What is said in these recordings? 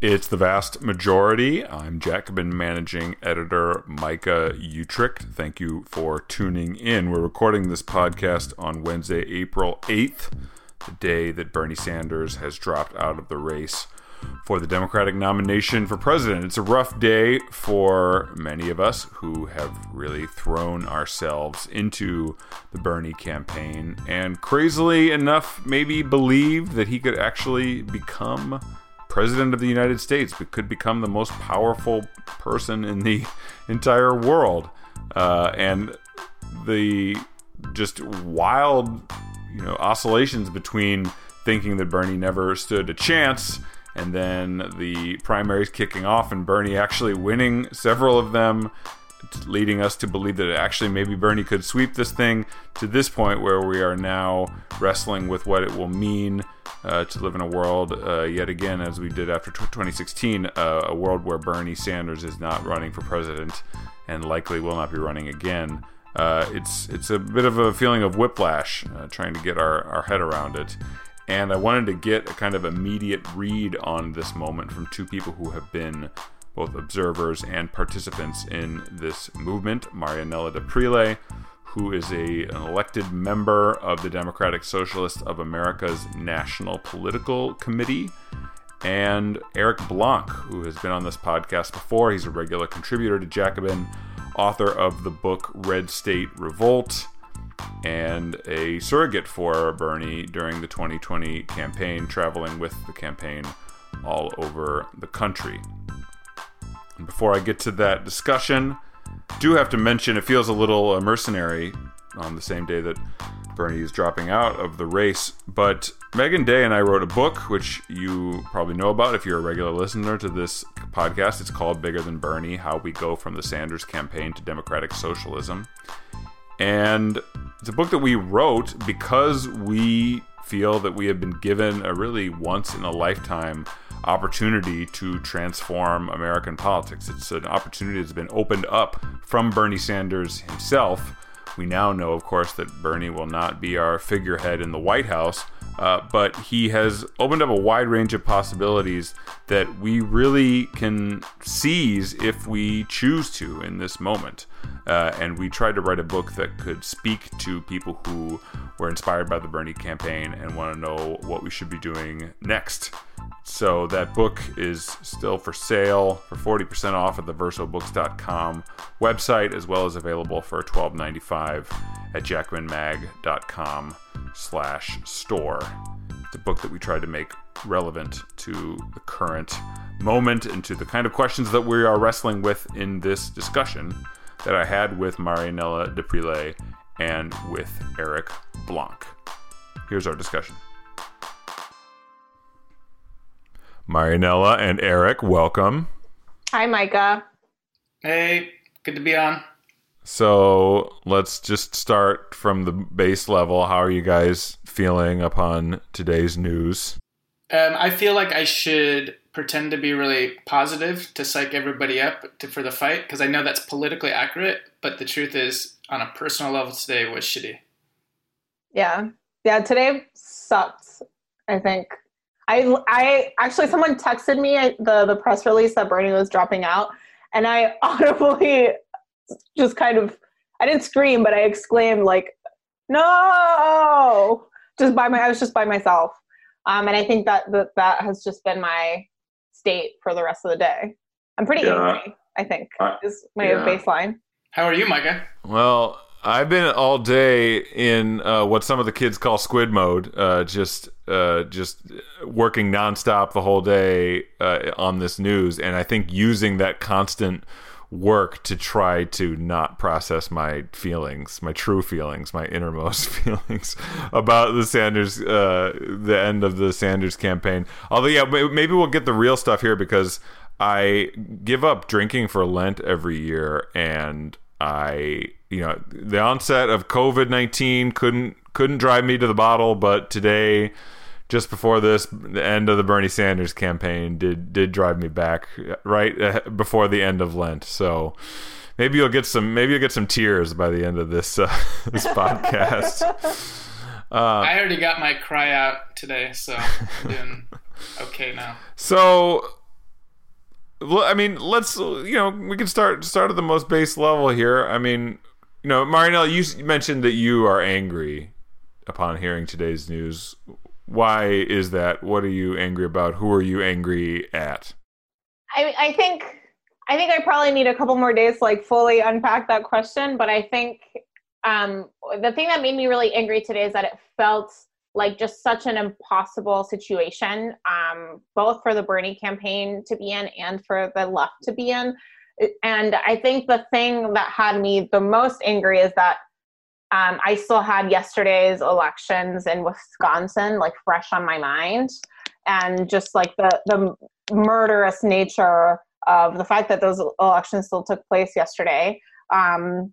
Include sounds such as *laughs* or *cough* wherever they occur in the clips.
It's the vast majority. I'm Jacobin managing editor Micah Uetricht. Thank you for tuning in. We're recording this podcast on Wednesday, April 8th, the day that Bernie Sanders has dropped out of the race for the Democratic nomination for president. It's a rough day for many of us who have really thrown ourselves into the Bernie campaign and crazily enough maybe believed that he could actually become president of the United States but could become the most powerful person in the *laughs* entire world. Uh, and the just wild, you know, oscillations between thinking that Bernie never stood a chance and then the primaries kicking off and Bernie actually winning several of them leading us to believe that actually maybe Bernie could sweep this thing to this point where we are now wrestling with what it will mean uh, to live in a world uh, yet again, as we did after 2016, uh, a world where Bernie Sanders is not running for president and likely will not be running again. Uh, it's it's a bit of a feeling of whiplash, uh, trying to get our, our head around it. And I wanted to get a kind of immediate read on this moment from two people who have been both observers and participants in this movement Marianela D'Aprile, who is a, an elected member of the Democratic Socialists of America's National Political Committee, and Eric Blanc, who has been on this podcast before. He's a regular contributor to Jacobin, author of the book Red State Revolt, and a surrogate for Bernie during the 2020 campaign, traveling with the campaign all over the country. And before I get to that discussion, do have to mention it feels a little uh, mercenary on the same day that Bernie is dropping out of the race. But Meagan Day and I wrote a book, which you probably know about if you're a regular listener to this podcast. It's called Bigger Than Bernie How We Go from the Sanders Campaign to Democratic Socialism. And it's a book that we wrote because we feel that we have been given a really once in a lifetime opportunity to transform American politics. It's an opportunity that's been opened up from Bernie Sanders himself. We now know, of course, that Bernie will not be our figurehead in the White House, uh, but he has opened up a wide range of possibilities that we really can seize if we choose to in this moment. Uh, and we tried to write a book that could speak to people who were inspired by the Bernie campaign and want to know what we should be doing next. So that book is still for sale for 40% off at the versobooks.com website, as well as available for $12.95 at jacobinmag.com slash store. It's a book that we tried to make relevant to the current moment and to the kind of questions that we are wrestling with in this discussion that I had with Marianela D'Aprile and with Eric Blanc. Here's our discussion. Marianela and Eric, welcome. Hi, Micah. Hey, good to be on. So let's just start from the base level. How are you guys feeling upon today's news? Um, I feel like I should pretend to be really positive to psych everybody up to, for the fight because I know that's politically accurate, but the truth is, on a personal level, today was shitty. Yeah, yeah. Today sucked. I think I I actually someone texted me the the press release that Bernie was dropping out, and I *laughs* audibly just kind of I didn't scream, but I exclaimed like, "No!" Just by my I was just by myself, um, and I think that that that has just been my state for the rest of the day. I'm pretty yeah. angry. I think is my yeah. baseline. How are you, Micah? Well, I've been all day in uh, what some of the kids call squid mode, uh, just uh, just working nonstop the whole day uh, on this news, and I think using that constant work to try to not process my feelings, my true feelings, my innermost *laughs* feelings about the Sanders, uh, the end of the Sanders campaign. Although, yeah, maybe we'll get the real stuff here because I give up drinking for Lent every year, and I, you know, the onset of COVID nineteen couldn't couldn't drive me to the bottle, but today, just before this, the end of the Bernie Sanders campaign did did drive me back right uh, before the end of Lent. So maybe you'll get some maybe you'll get some tears by the end of this uh, *laughs* this podcast. *laughs* Uh, I already got my cry out today, so I'm doing okay now. So I mean, let's you know we can start start at the most base level here. I mean, you know, Marianelle, you mentioned that you are angry upon hearing today's news. Why is that? What are you angry about? Who are you angry at? I I think I think I probably need a couple more days to like fully unpack that question. But I think um, the thing that made me really angry today is that it felt like just such an impossible situation, um, both for the Bernie campaign to be in and for the left to be in. And I think the thing that had me the most angry is that um, I still had yesterday's elections in Wisconsin like fresh on my mind, and just like the the murderous nature of the fact that those elections still took place yesterday, um,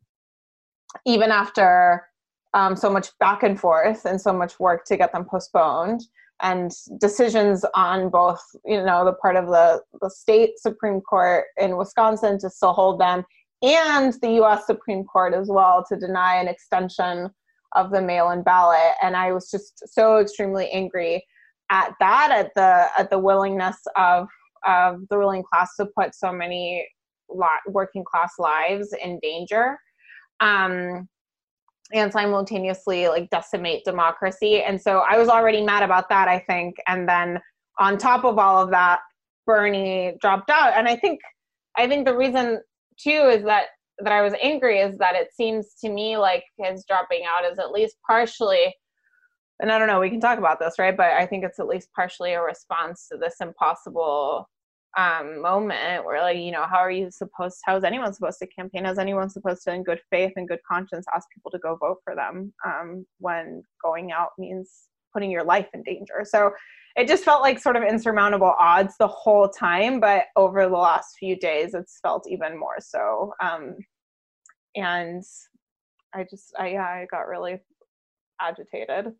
even after um, so much back and forth and so much work to get them postponed and decisions on both you know the part of the, the state supreme court in wisconsin to still hold them and the us supreme court as well to deny an extension of the mail-in ballot. And i was just so extremely angry at that at the at the willingness of of the ruling class to put so many lot working class lives in danger. Um, and simultaneously like decimate democracy. And so I was already mad about that, I think. And then on top of all of that, Bernie dropped out. And I think I think the reason too is that that I was angry is that it seems to me like his dropping out is at least partially and I don't know, we can talk about this, right? But I think it's at least partially a response to this impossible um, moment where like you know how are you supposed how is anyone supposed to campaign? Is anyone supposed to in good faith and good conscience ask people to go vote for them um, when going out means putting your life in danger? So it just felt like sort of insurmountable odds the whole time but over the last few days it's felt even more so um, and i just i yeah i got really agitated.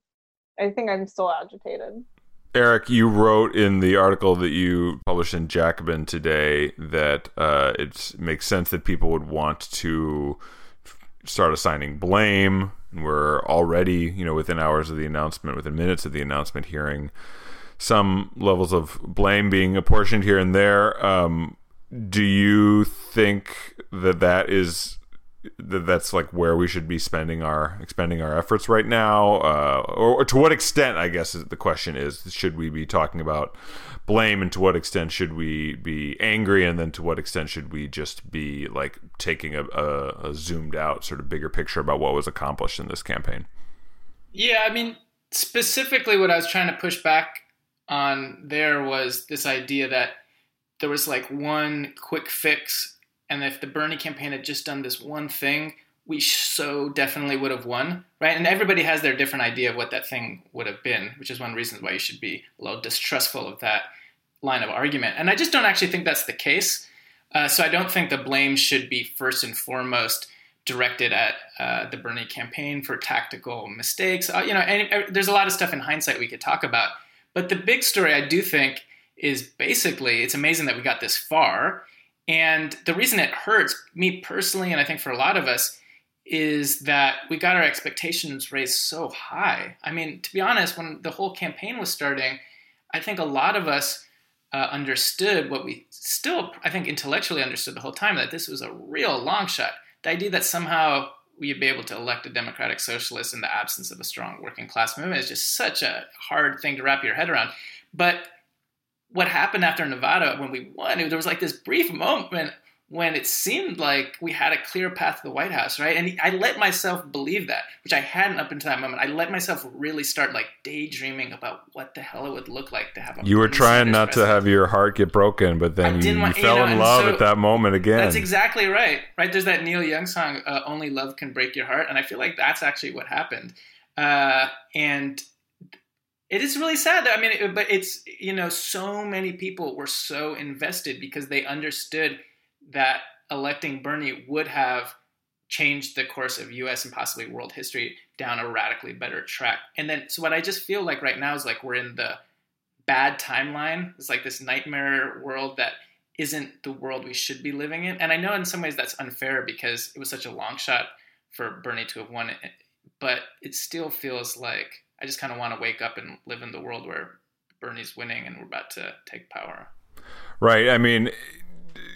I think i'm still agitated Eric, you wrote in the article that you published in Jacobin today that uh, it makes sense that people would want to start assigning blame. We're already, you know, within hours of the announcement, within minutes of the announcement, hearing some levels of blame being apportioned here and there. Um, do you think that that is that's like where we should be spending our expending our efforts right now uh, or, or, to what extent i guess the question is should we be talking about blame and to what extent should we be angry and then to what extent should we just be like taking a, a, a zoomed out sort of bigger picture about what was accomplished in this campaign? Yeah i mean specifically what i was trying to push back on there was this idea that there was like one quick fix and if the Bernie campaign had just done this one thing, we so definitely would have won, right? And everybody has their different idea of what that thing would have been, which is one reason why you should be a little distrustful of that line of argument. And I just don't actually think that's the case. Uh, so I don't think the blame should be first and foremost directed at uh, the Bernie campaign for tactical mistakes. Uh, you know, and, uh, there's a lot of stuff in hindsight we could talk about. But the big story, I do think, is basically it's amazing that we got this far and the reason it hurts me personally, and I think for a lot of us, is that we got our expectations raised so high. I mean, to be honest, when the whole campaign was starting, I think a lot of us uh, understood what we still, I think, intellectually understood the whole time that this was a real long shot. The idea that somehow we'd be able to elect a democratic socialist in the absence of a strong working class movement is just such a hard thing to wrap your head around. But what happened after Nevada when we won, there was like this brief moment when it seemed like we had a clear path to the White House, right? And I let myself believe that, which I hadn't up until that moment. I let myself really start like daydreaming about what the hell it would look like to have. A you were trying not president. to have your heart get broken, but then you, want, you, fell you know, in love so at that moment again. That's exactly right, right? There's that Neil Young song, uh, "Only Love Can Break Your Heart," and I feel like that's actually what happened. Uh, and it is really sad. I mean, it, but it's you know, so many people were so invested because they understood that electing Bernie would have changed the course of U.S. and possibly world history down a radically better track. And then, so what I just feel like right now is like we're in the bad timeline. It's like this nightmare world that isn't the world we should be living in. And I know in some ways that's unfair because it was such a long shot for Bernie to have won it, but it still feels like I just kind of want to wake up and live in the world where Bernie's winning and we're about to take power. Right. I mean,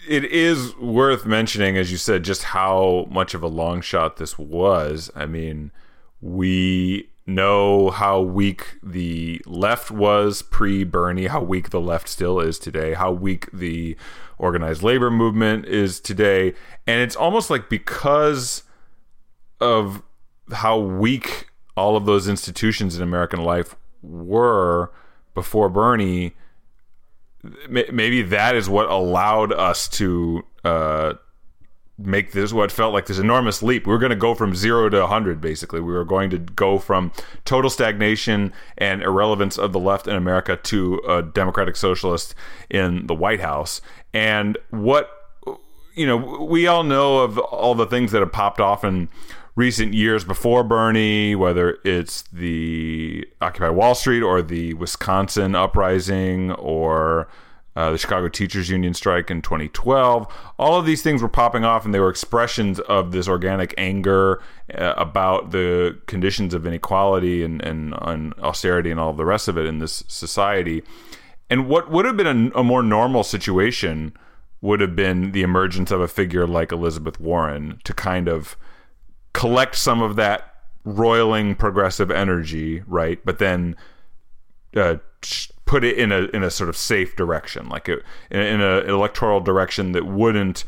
it is worth mentioning, as you said, just how much of a long shot this was. I mean, we know how weak the left was pre Bernie, how weak the left still is today, how weak the organized labor movement is today. And it's almost like because of how weak all of those institutions in American life were before Bernie, maybe that is what allowed us to uh, make this what felt like this enormous leap. We were going to go from zero to 100, basically. We were going to go from total stagnation and irrelevance of the left in America to a democratic socialist in the White House. And what, you know, we all know of all the things that have popped off in recent years before Bernie, whether it's the Occupy Wall Street or the Wisconsin uprising or uh, the Chicago Teachers Union strike in 2012. All of these things were popping off, and they were expressions of this organic anger uh, about the conditions of inequality and, and, and, austerity and all the rest of it in this society. And what would have been a, a more normal situation would have been the emergence of a figure like Elizabeth Warren to kind of collect some of that roiling progressive energy, right? But then uh, put it in a in a sort of safe direction, like a, in, in an electoral direction that wouldn't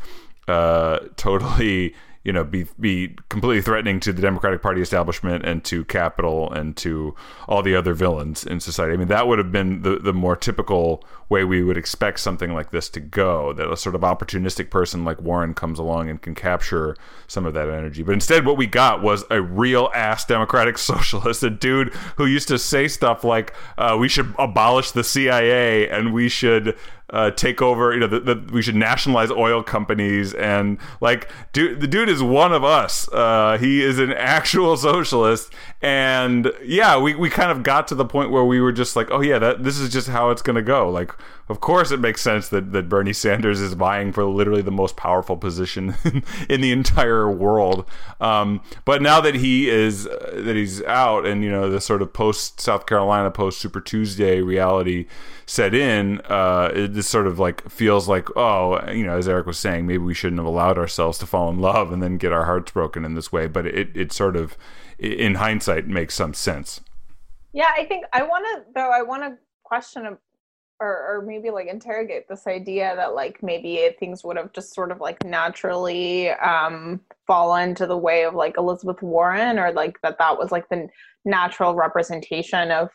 uh, *laughs* totally you know be be completely threatening to the Democratic Party establishment and to capital and to all the other villains in society. I mean, that would have been the the more typical way we would expect something like this to go. That a sort of opportunistic person like Warren comes along and can capture some of that energy. But instead, what we got was a real ass Democratic *laughs* socialist, a dude who used to say stuff like, uh, "We should abolish the CIA and we should." Uh, take over. You know, we should nationalize oil companies and like, dude, the dude is one of us. Uh, he is an *laughs* actual socialist, and yeah, we, we kind of got to the point where we were just like, oh yeah, that this is just how it's gonna go. Like, of course, it makes sense that that Bernie Sanders is vying for literally the most powerful position *laughs* in the entire world. Um, but now that he is uh, that he's out, and you know, the sort of post South Carolina, post Super Tuesday reality set in, uh, it just sort of like feels like, oh, you know, as Eric was saying, maybe we shouldn't have allowed ourselves to fall in love and then get our hearts broken in this way. But it, it sort of, in hindsight, makes some sense. Yeah, I think I want to, though, I want to question or, or maybe like interrogate this idea that like maybe things would have just sort of like naturally um fallen to the way of like Elizabeth Warren or like that that was like the natural representation of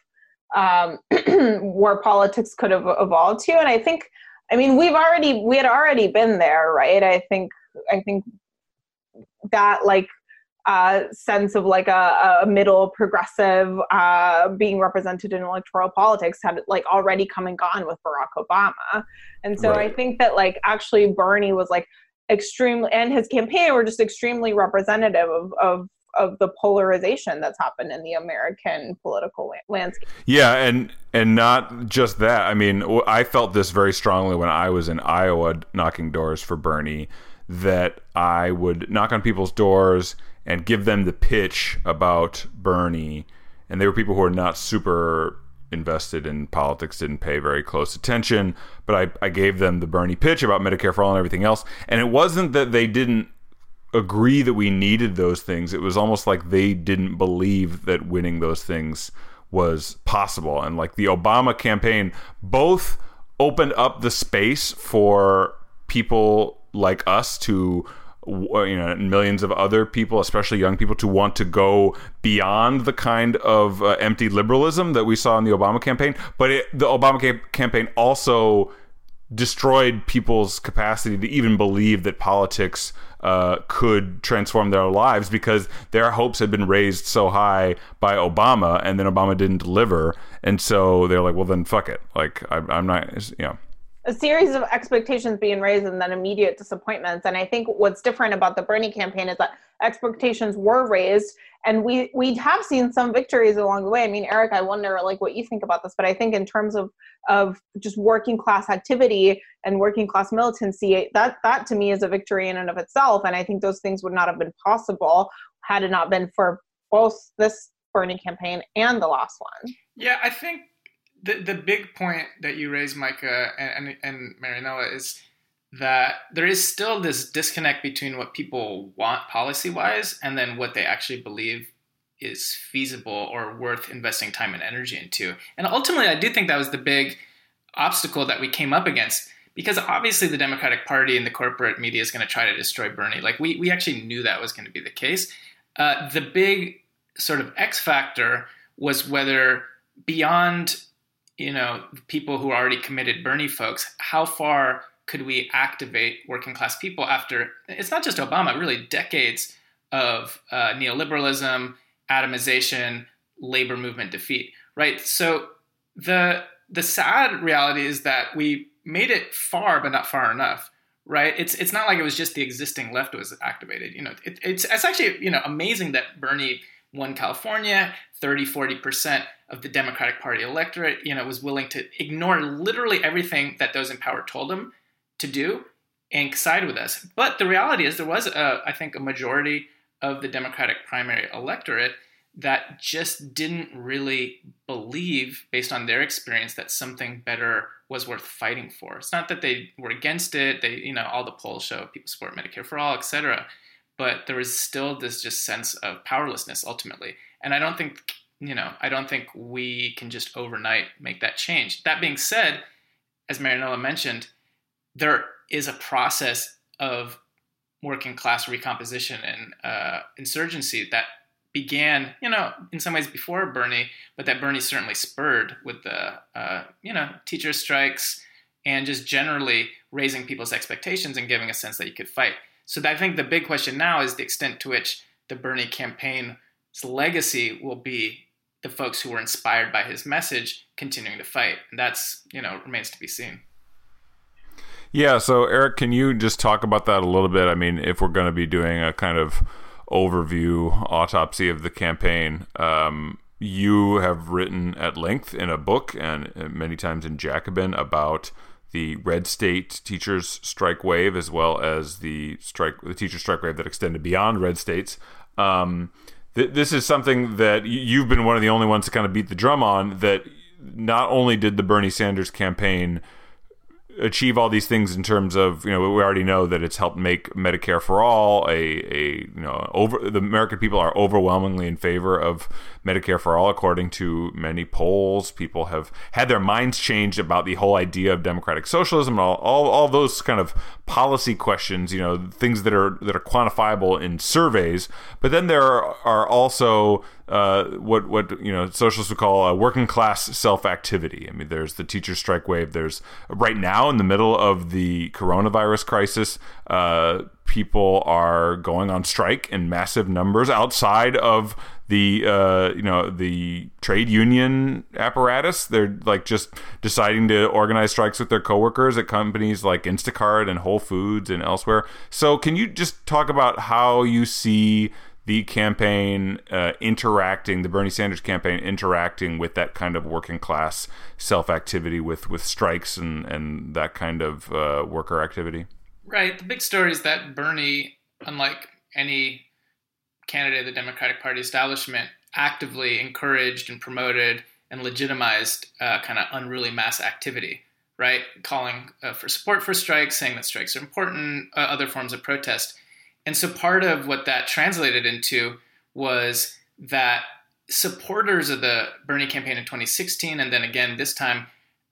um, *clears throat* where politics could have evolved to. And I think, I mean, we've already we had already been there, right? I think I think that like uh, sense of like a, a middle progressive uh, being represented in electoral politics had like already come and gone with Barack Obama. And so right. I think that like actually Bernie was like extremely and his campaign were just extremely representative of, of of the polarization that's happened in the American political landscape. Yeah, and and not just that. I mean, I felt this very strongly when I was in Iowa knocking doors for Bernie that I would knock on people's doors and give them the pitch about Bernie and they were people who were not super invested in politics didn't pay very close attention but I, I gave them the bernie pitch about medicare for all and everything else and it wasn't that they didn't agree that we needed those things. It was almost like they didn't believe that winning those things was possible. And like the Obama campaign both opened up the space for people like us to you know millions of other people especially young people to want to go beyond the kind of uh, empty liberalism that we saw in the Obama campaign. But it, the Obama campaign also destroyed people's capacity to even believe that politics uh, could transform their lives because their hopes had been raised so high by Obama, and then Obama didn't deliver, and so they're like, well, then fuck it. Like I, I'm not, you know a series of expectations being raised and then immediate disappointments. And I think what's different about the Bernie campaign is that expectations were raised and we we have seen some victories along the way. I mean, Eric, I wonder like what you think about this, but I think in terms of of just working class activity and working class militancy, that that to me is a victory in and of itself. And I think those things would not have been possible had it not been for both this Bernie campaign and the last one. Yeah, I think the the big point that you raised, Micah and and, and Marianela, is that there is still this disconnect between what people want policy wise and then what they actually believe is feasible or worth investing time and energy into. And ultimately, I do think that was the big obstacle that we came up against because obviously the Democratic Party and the corporate media is going to try to destroy Bernie. Like we, we actually knew that was going to be the case. Uh, the big sort of X factor was whether beyond you know people who already committed Bernie folks, how far could we activate working class people after it's not just Obama, really decades of uh, neoliberalism, atomization, labor movement defeat, right? So the the sad reality is that we made it far, but not far enough, right? It's it's not like it was just the existing left was activated. You know, it, it's it's actually you know amazing that Bernie won California, 30, 40 percent of the Democratic Party electorate, you know, was willing to ignore literally everything that those in power told them to do and side with us. But the reality is, there was, a, I think, a majority of the Democratic primary electorate that just didn't really believe, based on their experience, that something better was worth fighting for. It's not that they were against it. They, you know, all the polls show people support Medicare for all, etc. But there was still this just sense of powerlessness ultimately. And I don't think, you know, I don't think we can just overnight make that change. That being said, as Marianela mentioned, there is a process of working class recomposition and uh, insurgency that began, you know, in some ways before Bernie, but that Bernie certainly spurred with the, uh, you know, teacher strikes and just generally raising people's expectations and giving a sense that you could fight. So I think the big question now is the extent to which the Bernie campaign's legacy will be the folks who were inspired by his message continuing to fight. And that's, you know, remains to be seen. Yeah, so Eric, can you just talk about that a little bit? I mean, if we're going to be doing a kind of overview autopsy of the campaign, um, you have written at length in a book and many times in Jacobin about the red state teachers strike wave as well as the strike the teacher strike wave that extended beyond red states. Um, th- this is something that you've been one of the only ones to kind of beat the drum on. That not only did the Bernie Sanders campaign achieve all these things in terms of you know we already know that it's helped make Medicare for all a, a you know over the American people are overwhelmingly in favor of Medicare for all according to many polls people have had their minds changed about the whole idea of democratic socialism all, all, all those kind of policy questions you know things that are that are quantifiable in surveys but then there are also uh, what what you know socialists would call a working class self activity. I mean, there's the teacher strike wave. There's right now in the middle of the coronavirus crisis, uh, people are going on strike in massive numbers outside of the uh, you know the trade union apparatus. They're like just deciding to organize strikes with their coworkers at companies like Instacart and Whole Foods and elsewhere. So, can you just talk about how you see the campaign uh, interacting, the Bernie Sanders campaign interacting with that kind of working class self activity with with strikes and and that kind of uh, worker activity. Right. The big story is that Bernie, unlike any candidate of the Democratic Party establishment, actively encouraged and promoted and legitimized uh, kind of unruly mass activity. Right, calling uh, for support for strikes, saying that strikes are important, uh, other forms of protest and so part of what that translated into was that supporters of the Bernie campaign in 2016 and then again this time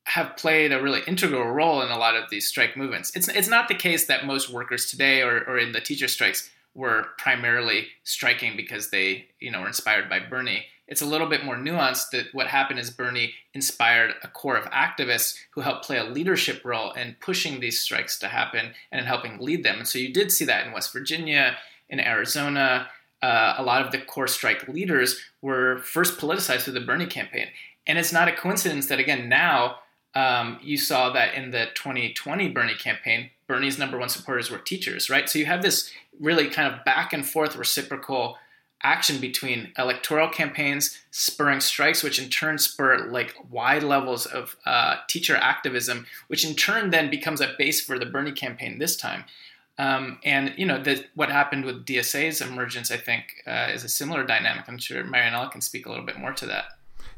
have played a really integral role in a lot of these strike movements. It's, it's not the case that most workers today or, or in the teacher strikes were primarily striking because they you know were inspired by Bernie it's a little bit more nuanced that what happened is Bernie inspired a core of activists who helped play a leadership role in pushing these strikes to happen and in helping lead them. And so you did see that in West Virginia, in Arizona. Uh, a lot of the core strike leaders were first politicized through the Bernie campaign. And it's not a coincidence that, again, now um, you saw that in the 2020 Bernie campaign, Bernie's number one supporters were teachers, right? So you have this really kind of back and forth reciprocal action between electoral campaigns spurring strikes, which in turn spur like wide levels of uh, teacher activism, which in turn then becomes a base for the Bernie campaign this time. Um, and you know the, what happened with DSA's emergence, I think, uh, is a similar dynamic. I'm sure Marianela can speak a little bit more to that.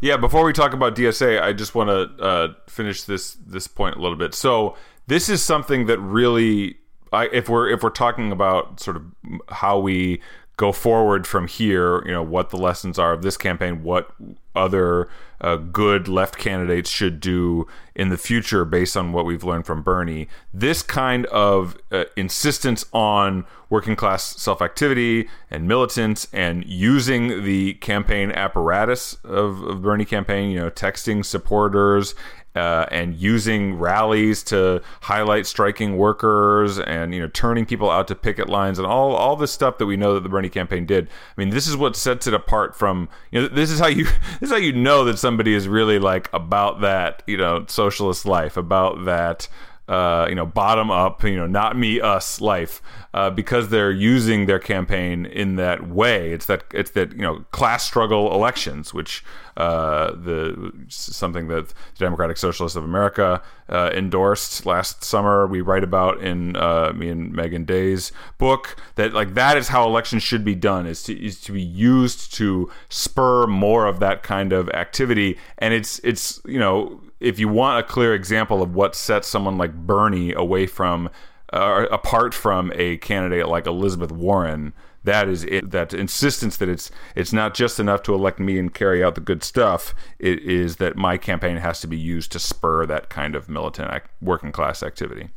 Yeah, before we talk about DSA, I just want to uh, finish this this point a little bit. So this is something that really, I, if we're if we're talking about sort of how we go forward from here, you know, what the lessons are of this campaign, what other uh, good left candidates should do in the future based on what we've learned from Bernie. This kind of uh, insistence on working class self activity and militants and using the campaign apparatus of, of Bernie campaign, you know, texting supporters uh, and using rallies to highlight striking workers and you know turning people out to picket lines and all all this stuff that we know that the Bernie campaign did. I mean, this is what sets it apart from you know this is how you *laughs* this is how you know that somebody is really like about that you know socialist life about that uh, you know, bottom up, you know, not me, us life, uh, because they're using their campaign in that way. It's that it's that you know class struggle elections, which uh, the something that the Democratic Socialists of America uh, endorsed last summer. We write about in uh, me and Meagan Day's book that like that is how elections should be done is to is to be used to spur more of that kind of activity, and it's it's you know if you want a clear example of what sets someone like Bernie away from, uh, apart from a candidate like Elizabeth Warren, that is it. That insistence that it's it's not just enough to elect me and carry out the good stuff. It is that my campaign has to be used to spur that kind of militant working class activity.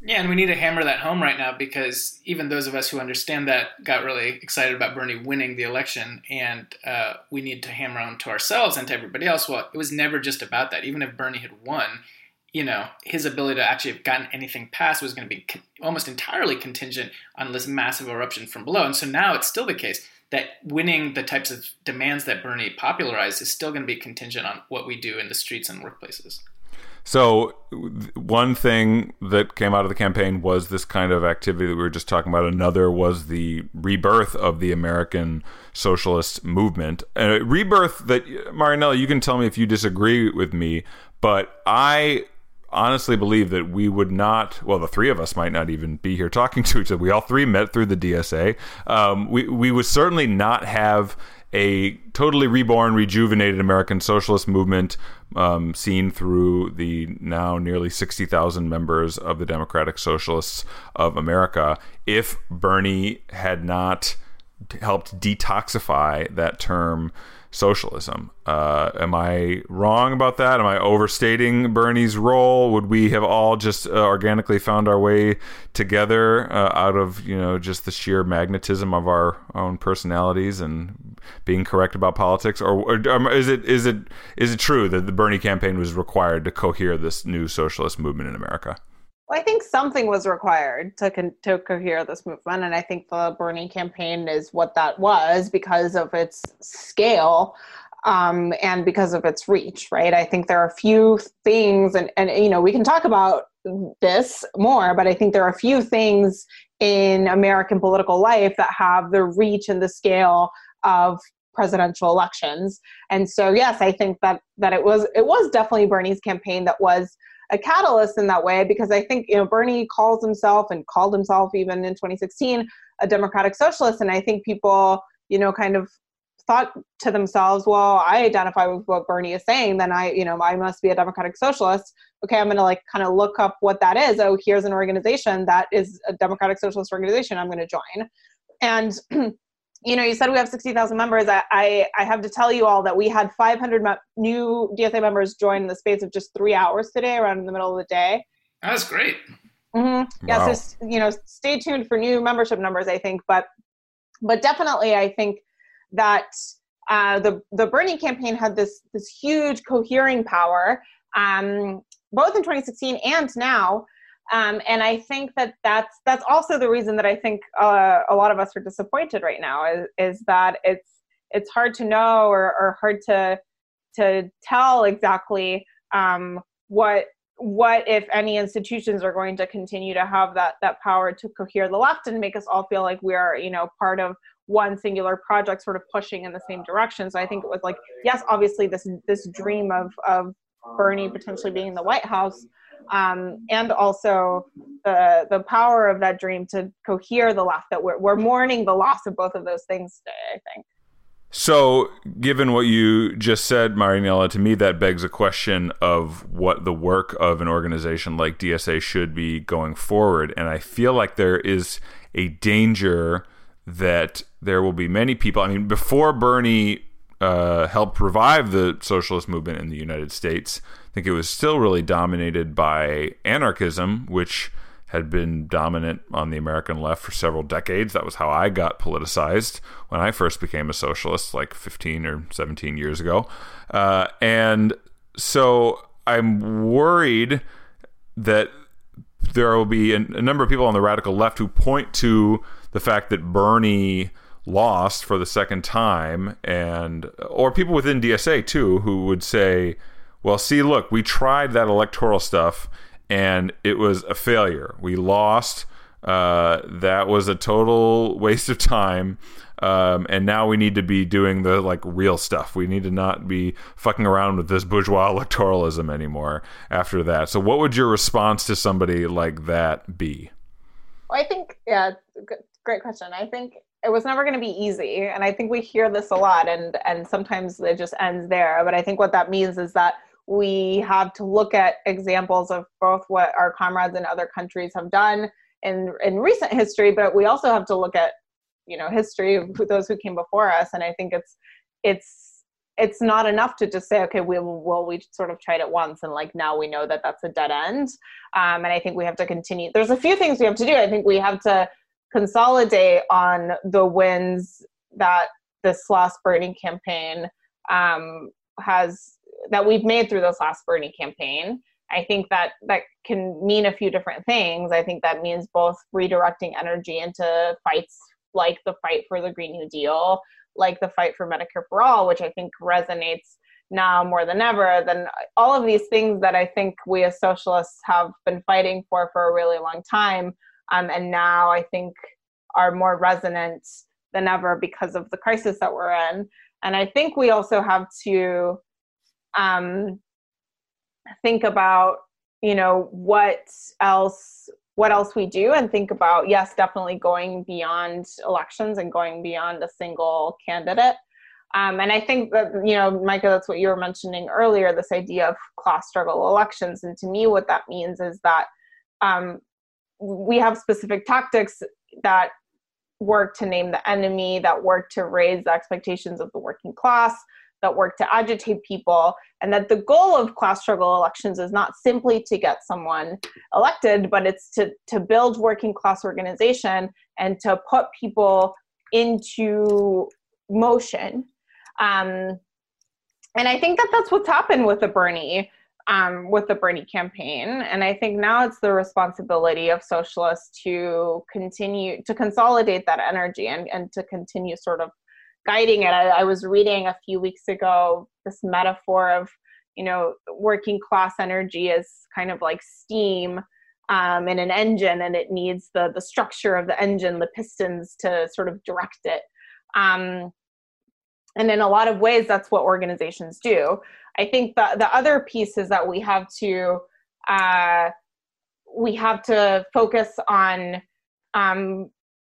Yeah, and we need to hammer that home right now because even those of us who understand that got really excited about Bernie winning the election, and uh, we need to hammer on to ourselves and to everybody else. Well, it was never just about that. Even if Bernie had won, you know, his ability to actually have gotten anything passed was going to be almost entirely contingent on this massive eruption from below. And so now it's still the case that winning the types of demands that Bernie popularized is still going to be contingent on what we do in the streets and workplaces. So one thing that came out of the campaign was this kind of activity that we were just talking about. Another was the rebirth of the American socialist movement. A rebirth that Marianela, you can tell me if you disagree with me, but I honestly believe that we would not well the three of us might not even be here talking to each other we all three met through the dsa um, we, we would certainly not have a totally reborn, rejuvenated American socialist movement um, seen through the now nearly 60,000 members of the Democratic Socialists of America. If Bernie had not helped detoxify that term socialism. Uh, am I wrong about that? Am I overstating Bernie's role? Would we have all just uh, organically found our way together uh, out of you know just the sheer magnetism of our own personalities and being correct about politics, or, or um, is it is it is it true that the Bernie campaign was required to cohere this new socialist movement in America? Well, I think something was required to con- to cohere this movement, and I think the Bernie campaign is what that was because of its scale um, and because of its reach. Right? I think there are a few things, and and you know we can talk about this more, but I think there are a few things in American political life that have the reach and the scale of presidential elections. And so, yes, I think that that it was it was definitely Bernie's campaign that was a catalyst in that way because I think you know Bernie calls himself and called himself even in 2016 a democratic socialist, and I think people you know kind of thought to themselves, well, I identify with what Bernie is saying, then I you know I must be a democratic socialist. Okay, I'm going to like kind of look up what that is. Oh, here's an organization that is a democratic socialist organization. I'm going to join, and *clears throat* you know, you said we have 60,000 members. I, I, I, have to tell you all that we had 500 me- new DSA members join in the space of just three hours today, around in the middle of the day. That's great. Mm-hmm. Yeah, wow. so you know, stay tuned for new membership numbers. I think, but but definitely, I think that uh, the the Bernie campaign had this this huge cohering power, um, both in 2016 and now. Um, and I think that that's that's also the reason that I think uh, a lot of us are disappointed right now is, is that it's it's hard to know or, or hard to to tell exactly um, what what if any institutions are going to continue to have that that power to cohere the left and make us all feel like we are you know part of one singular project sort of pushing in the same direction. So i think it was like yes obviously this this dream of of bernie potentially being in the white house um, and also the the power of that dream to cohere the loss that we're, we're mourning the loss of both of those things today i think So, given what you just said, Marianela, to me that begs a question of what the work of an organization like DSA should be going forward. And I feel like there is a danger that there will be many people. I mean, before Bernie uh, helped revive the socialist movement in the United States, I think it was still really dominated by anarchism, which had been dominant on the American left for several decades. That was how I got politicized when I first became a socialist, like 15 or 17 years ago. Uh, and so I'm worried that there will be a, a number of people on the radical left who point to the fact that Bernie lost for the second time and or people within DSA too who would say well see look we tried that electoral stuff and it was a failure. We lost. Uh, that was a total *laughs* waste of time. Um, and now we need to be doing the like real stuff. We need to not be fucking around with this bourgeois *laughs* electoralism anymore after that. So, what would your response to somebody like that be? Well, I think, yeah, great question. I think it was never going to be easy, and I think we hear this a lot, and and sometimes it just ends there. But I think what that means is that we have to look at examples of both what our comrades in other countries have done in in recent history, but we also have to look at you know history of those who came before us. And I think it's it's it's not enough to just say okay we well we sort of tried it once and like now we know that that's a dead end um, and i think we have to continue there's a few things we have to do i think we have to consolidate on the wins that this last Bernie campaign um, has that we've made through this last Bernie campaign. I think that that can mean a few different things. I think that means both redirecting energy into fights like the fight for the Green New Deal, like the fight for Medicare for All, which I think resonates now more than ever. Then all of these things that I think we as socialists have been fighting for for a really long time, um, and now I think are more resonant than ever because of the crisis that we're in. And I think we also have to um, think about you know what else what else we do and think about yes definitely going beyond elections and going beyond a single candidate um, and i think that you know micah that's what you were mentioning earlier this idea of class struggle elections and to me what that means is that um, we have specific tactics that work to name the enemy that work to raise the expectations of the working class that work to agitate people, and that the goal of class struggle elections is not simply to get someone elected, but it's to, to build working class organization and to put people into motion. Um, and I think that that's what's happened with the Bernie. Um, with the Bernie campaign. And I think now it's the responsibility of socialists to continue to consolidate that energy and, and to continue sort of guiding it. I, I was reading a few weeks ago this metaphor of, you know, working class energy is kind of like steam um, in an engine, and it needs the the structure of the engine, the pistons to sort of direct it. Um, and in a lot of ways, that's what organizations do. I think the the other piece is that we have to uh, we have to focus on um,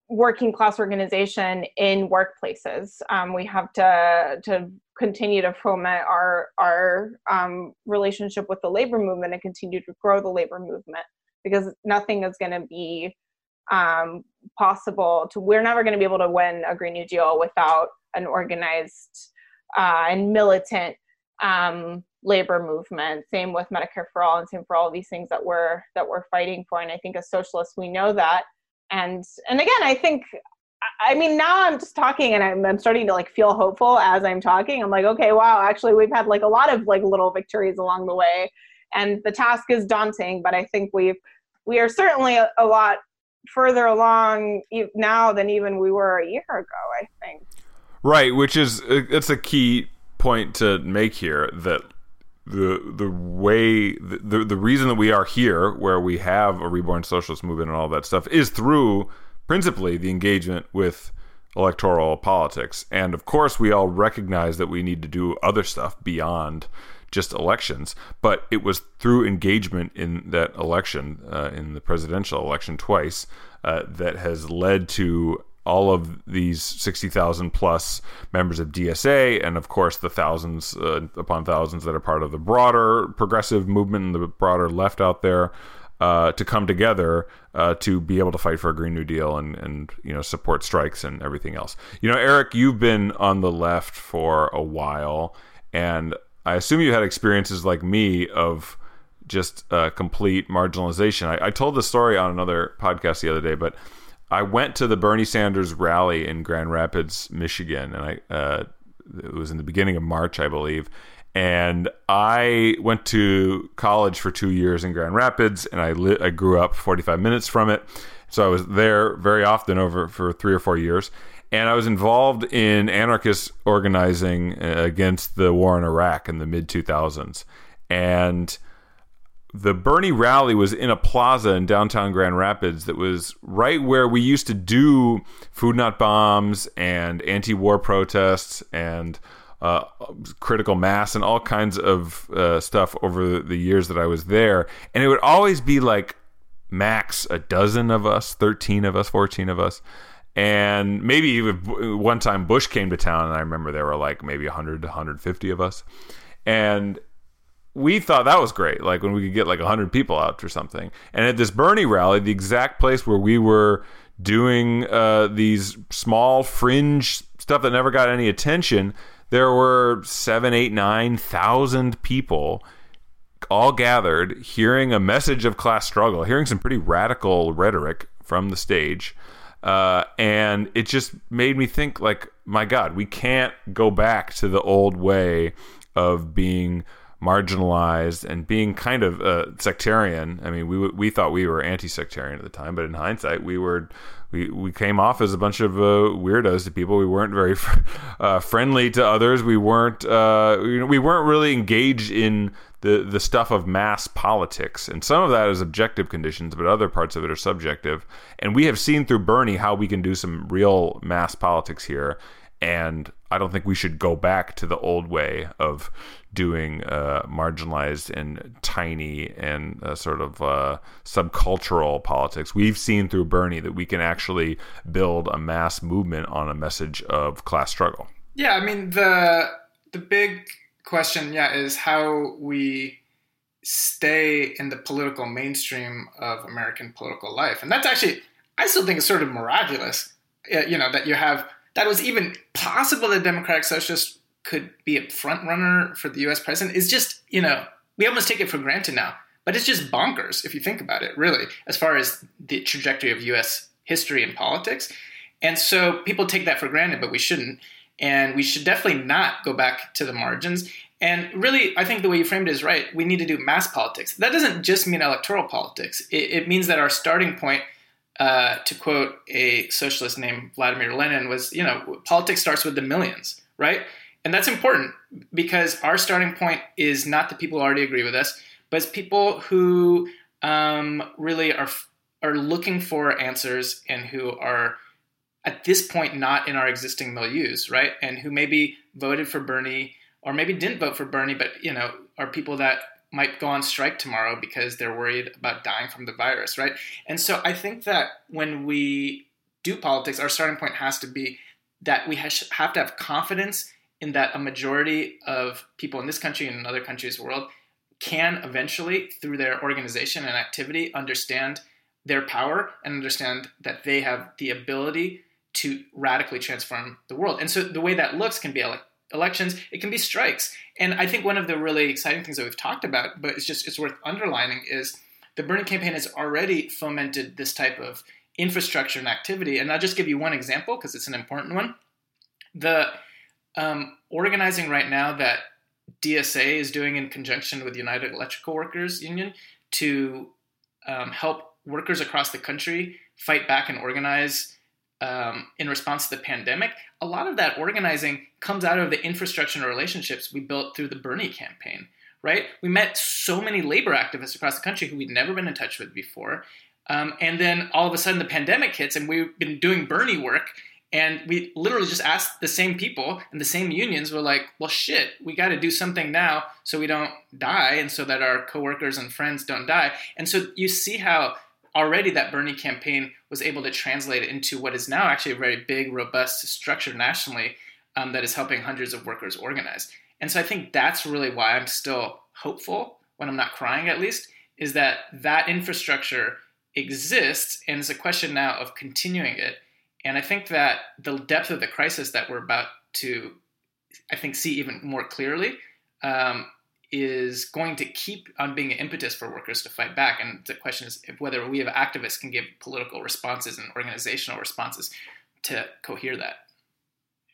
working class organization in workplaces. Um, we have to to continue to foment our our um, relationship with the labor movement and continue to grow the labor movement because nothing is going to be um, possible. To we're never going to be able to win a Green New Deal without an organized uh, and militant um, labor movement. Same with Medicare for all, and same for all these things that we're that we're fighting for. And I think as socialists, we know that and and again i think i mean now i'm just talking and I'm, I'm starting to like feel hopeful as i'm talking i'm like okay wow actually we've had like a lot of like little victories along the way and the task is daunting but i think we've we are certainly a, a lot further along now than even we were a year ago i think right which is it's a key point to make here that the the way the the reason that we are here where we have a reborn socialist movement and all that stuff is through principally the engagement with electoral politics. And of course we all recognize that we need to do other stuff beyond just elections. But it was through engagement in that election uh, in the presidential election twice uh, that has led to all of these 60,000 plus members of DSA, and of course the thousands uh, upon thousands that are part of the broader progressive movement and the broader left out there. Uh, to come together uh, to be able to fight for a Green New Deal and, and you know support strikes and everything else. You know, Eric, you've been on the left for a while, and I assume you had experiences like me of just uh, complete marginalization. I, I told the story on another podcast the other day, but I went to the Bernie Sanders rally in Grand Rapids, Michigan, and I uh, it was in the beginning of March, I believe. And I went to college for two years in Grand Rapids, and I li- I grew up 45 minutes from it, so I was there very often over for three or four years. And I was involved in anarchist organizing uh, against the war in Iraq in the mid 2000s, and the Bernie rally was in a plaza in downtown Grand Rapids that was right where we used to do food not bombs and anti-war protests and uh, critical mass and all kinds of uh, stuff over the years that I was there. And it would always be like max a dozen of us, 13 of us, 14 of us. And maybe even one time Bush came to town, and I remember there were like maybe 100 to 150 of us. And we thought that was great, like when we could get like 100 people out or something. And at this Bernie rally, the exact place where we were doing uh, these small fringe stuff that never got any attention, there were seven, eight, nine thousand people all gathered, hearing a message of class struggle, hearing some pretty radical rhetoric from the stage. Uh, and it just made me think, like, my God, we can't go back to the old way of being marginalized and being kind of uh, sectarian. I mean, we we thought we were anti-sectarian at the time, but in hindsight, we were we, we came off as a bunch of uh, weirdos to people. We weren't very *laughs* uh, friendly to others. We weren't uh, we weren't really engaged in the the stuff of mass politics. And some of that is objective conditions, but other parts of it are subjective. And we have seen through Bernie how we can do some real mass politics here. And I don't think we should go back to the old way of doing uh, marginalized and tiny and uh, sort of uh, subcultural politics. We've seen through Bernie that we can actually build a mass movement on a message of class struggle. Yeah, I mean the the big question, yeah, is how we stay in the political mainstream of American political life, and that's actually I still think it's sort of miraculous, you know, that you have that was even possible that Democratic Socialists could be a front runner for the U.S. president is just you know we almost take it for granted now, but it's just bonkers if you think about it, really, as far as the trajectory of U.S. history and politics. And so people take that for granted, but we shouldn't. And we should definitely not go back to the margins. And really, I think the way you framed it is right. We need to do mass politics. That doesn't just mean electoral politics. It, it means that our starting point, uh, to quote a socialist named Vladimir Lenin, was you know politics starts with the millions, right? And that's important because our starting point is not the people who already agree with us, but it's people who um, really are are looking for answers and who are at this point not in our existing milieus, right? And who maybe voted for Bernie or maybe didn't vote for Bernie, but you know are people that might go on strike tomorrow because they're worried about dying from the virus, right? And so I think that when we do politics, our starting point has to be that we have to have confidence in that a majority of people in this country and in other countries world can eventually, through their organization and activity, understand their power and understand that they have the ability to radically transform the world. And so the way that looks can be ele- elections, it can be strikes. And I think one of the really exciting things that we've talked about, but it's just it's worth underlining, is the Bernie campaign has already fomented this type of infrastructure and activity. And I'll just give you one example because it's an important one. The um, organizing right now that DSA is doing in conjunction with United Electrical Workers Union to um, help workers across the country fight back and organize um, in response to the pandemic. A lot of that organizing comes out of the infrastructure and relationships we built through the Bernie campaign, right? We met so many labor activists across the country who we'd never been in touch with before. Um, and then all of a sudden the pandemic hits and we've been doing Bernie work and we literally just asked the same people and the same unions were like, well, shit, we got to do something now so we don't die and so that our coworkers and friends don't die. And so you see how already that Bernie campaign was able to translate into what is now actually a very big, robust structure nationally um, that is helping hundreds of workers organize. And so I think that's really why I'm still hopeful when I'm not crying, at least, is that that infrastructure exists and it's a question now of continuing it. And I think that the depth of the crisis that we're about to, I think, see even more clearly um, is going to keep on being an impetus for workers to fight back. And the question is whether we have activists can give political responses and organizational responses to cohere that.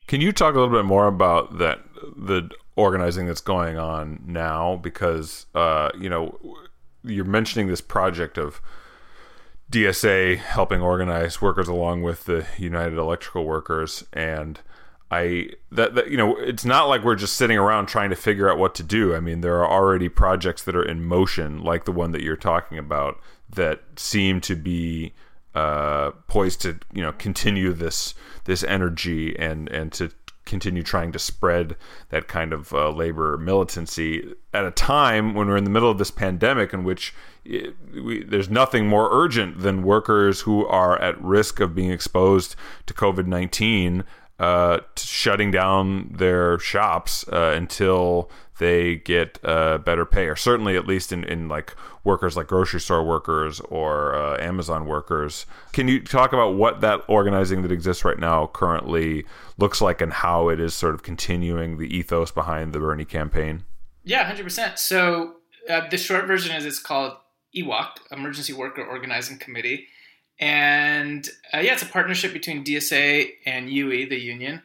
Can you talk a little bit more about that the organizing that's going on now? Because uh, you know you're mentioning this project of DSA helping organize workers along with the United Electrical Workers, and I that, that you know it's not like we're just sitting around trying to figure out what to do. I mean, there are already projects that are in motion, like the one that you're talking about, that seem to be uh, poised to you know continue this this energy and and to continue trying to spread that kind of uh, labor militancy at a time when we're in the middle of this pandemic in which it, we, there's nothing more urgent than workers who are at risk of being exposed to COVID 19 uh, shutting down their shops uh, until they get uh, better pay, or certainly at least in, in like workers like grocery store workers or uh, Amazon workers. Can you talk about what that organizing that exists right now currently looks like and how it is sort of continuing the ethos behind the Bernie campaign? Yeah, hundred percent. So uh, the short version is it's called EWOC, Emergency Worker Organizing Committee and uh, yeah, it's a partnership between DSA and UE, the union,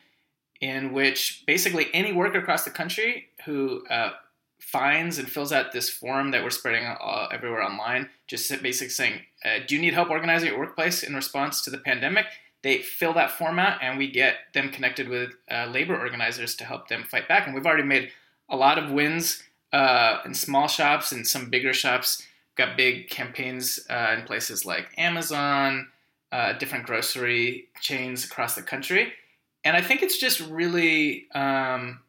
in which basically any worker across the country who uh, finds and fills out this form that we're spreading uh, everywhere online, just basically saying, uh, "Do you need help organizing your workplace in response to the pandemic?" They fill that form out, and we get them connected with uh, labor organizers to help them fight back. And we've already made a lot of wins uh, in small shops and some bigger shops got big campaigns uh, in places like Amazon, uh, different grocery chains across the country. And I think it's just really um,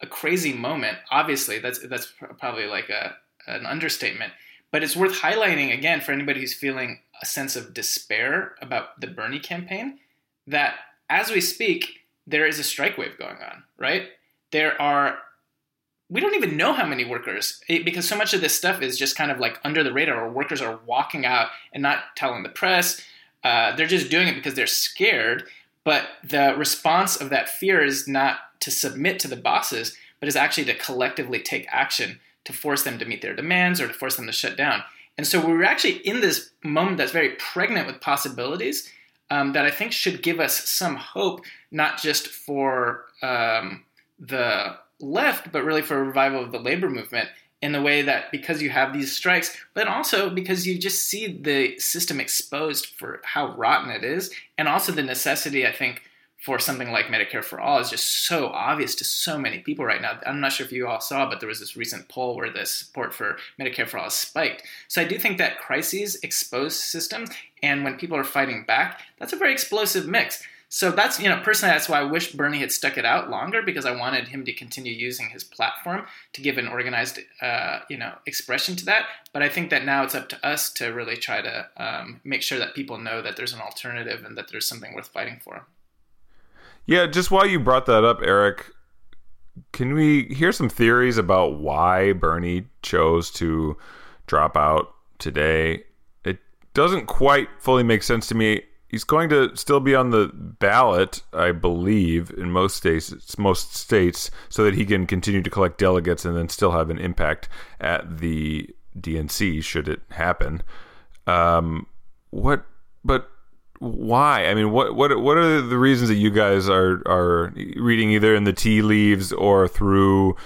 a crazy moment. Obviously, that's that's probably like a an understatement, but it's worth highlighting again for anybody who's feeling a sense of despair about the Bernie campaign. That as we speak, there is a strike wave going on. Right, there are we don't even know how many workers because so much of this stuff is just kind of like under the radar or workers are walking out and not telling the press. Uh, they're just doing it because they're scared but the response of that fear is not to submit to the bosses but is actually to collectively take action to force them to meet their demands or to force them to shut down. And so we're actually in this moment that's very pregnant with possibilities um, that i think should give us some hope not just for um, the left, but really for a revival of the labor movement in the way that because you have these strikes, but also because you just see the system exposed for how rotten it is, and also the necessity, I think, for something like Medicare for All is just so obvious to so many people right now. I'm not sure if you all saw, but there was this recent poll where the support for Medicare for All spiked. So I do think that crises expose systems, and when people are fighting back, that's a very explosive mix. So that's, you know, personally, that's why I wish Bernie had stuck it out longer because I wanted him to continue using his platform to give an organized, uh, you know, expression to that. But I think that now it's up to us to really try to um, make sure that people know that there's an alternative and that there's something worth fighting for. Yeah, just while you brought that up, Eric, can we hear some theories about why Bernie chose to drop out today? It doesn't quite fully make sense to me he's going to still be on the ballot, I believe, in most states, most states, so that he can continue to collect delegates and then still have an impact at the DNC should it happen. Um, what? But why? I mean, what what what are the reasons that you guys are are reading either in the tea leaves or through?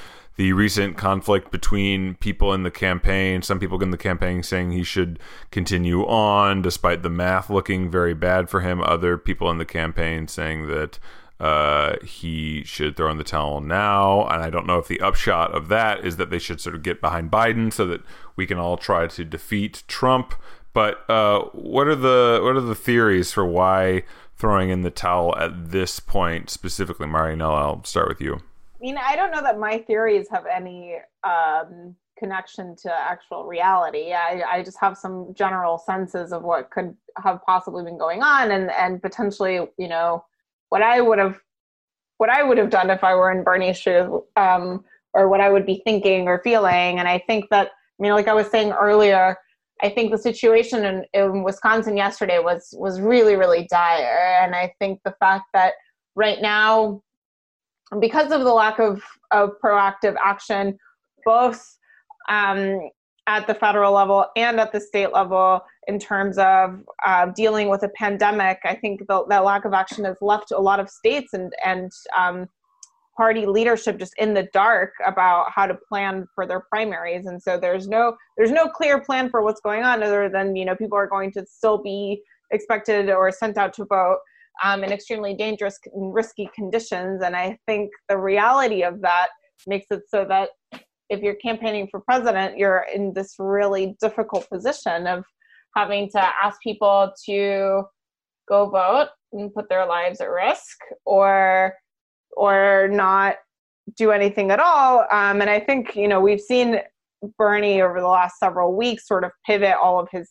The recent conflict between people in the campaign. Some people in the campaign saying he should continue on despite the math looking very bad for him. Other people in the campaign saying that uh, he should throw in the towel now. And I don't know if the upshot of that is that they should sort of get behind Biden so that we can all try to defeat Trump. But uh, what are the what are the theories for why throwing in the towel at this point specifically, Marianela? I'll start with you. I mean, I don't know that my theories have any um, connection to actual reality. I, I just have some general senses of what could have possibly been going on and, and potentially, you know, what I would have what I would have done if I were in Bernie's shoes, um, or what I would be thinking or feeling. And I think that, I mean, like I was saying earlier, I think the situation in, in Wisconsin yesterday was was really, really dire. And I think the fact that right now, because of the lack of, of proactive action, both um, at the federal level and at the state level in terms of uh, dealing with a pandemic. I think the, that lack of action has left a lot of states and and um, party leadership just in the dark about how to plan for their primaries, and so there's no there's no clear plan for what's going on other than you know people are going to still be expected or sent out to vote. Um, in extremely dangerous and risky conditions. And I think the reality of that makes it so that if you're campaigning for president, you're in this really difficult position of having to ask people to go vote and put their lives at risk or or not do anything at all. Um, and I think, you know, we've seen Bernie over the last several weeks sort of pivot all of his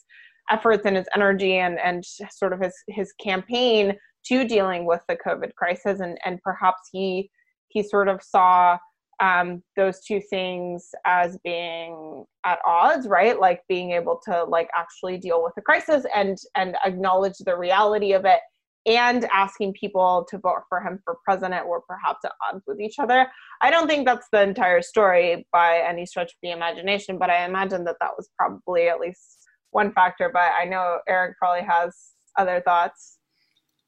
efforts and his energy and, and sort of his, his campaign to dealing with the COVID crisis. And, and perhaps he, he sort of saw um, those two things as being at odds right like being able to like actually deal with the crisis and and acknowledge the reality of it and asking people to vote for him for president were perhaps at odds with each other i don't think that's the entire story by any stretch of the imagination but i imagine that that was probably at least one factor but i know eric probably has other thoughts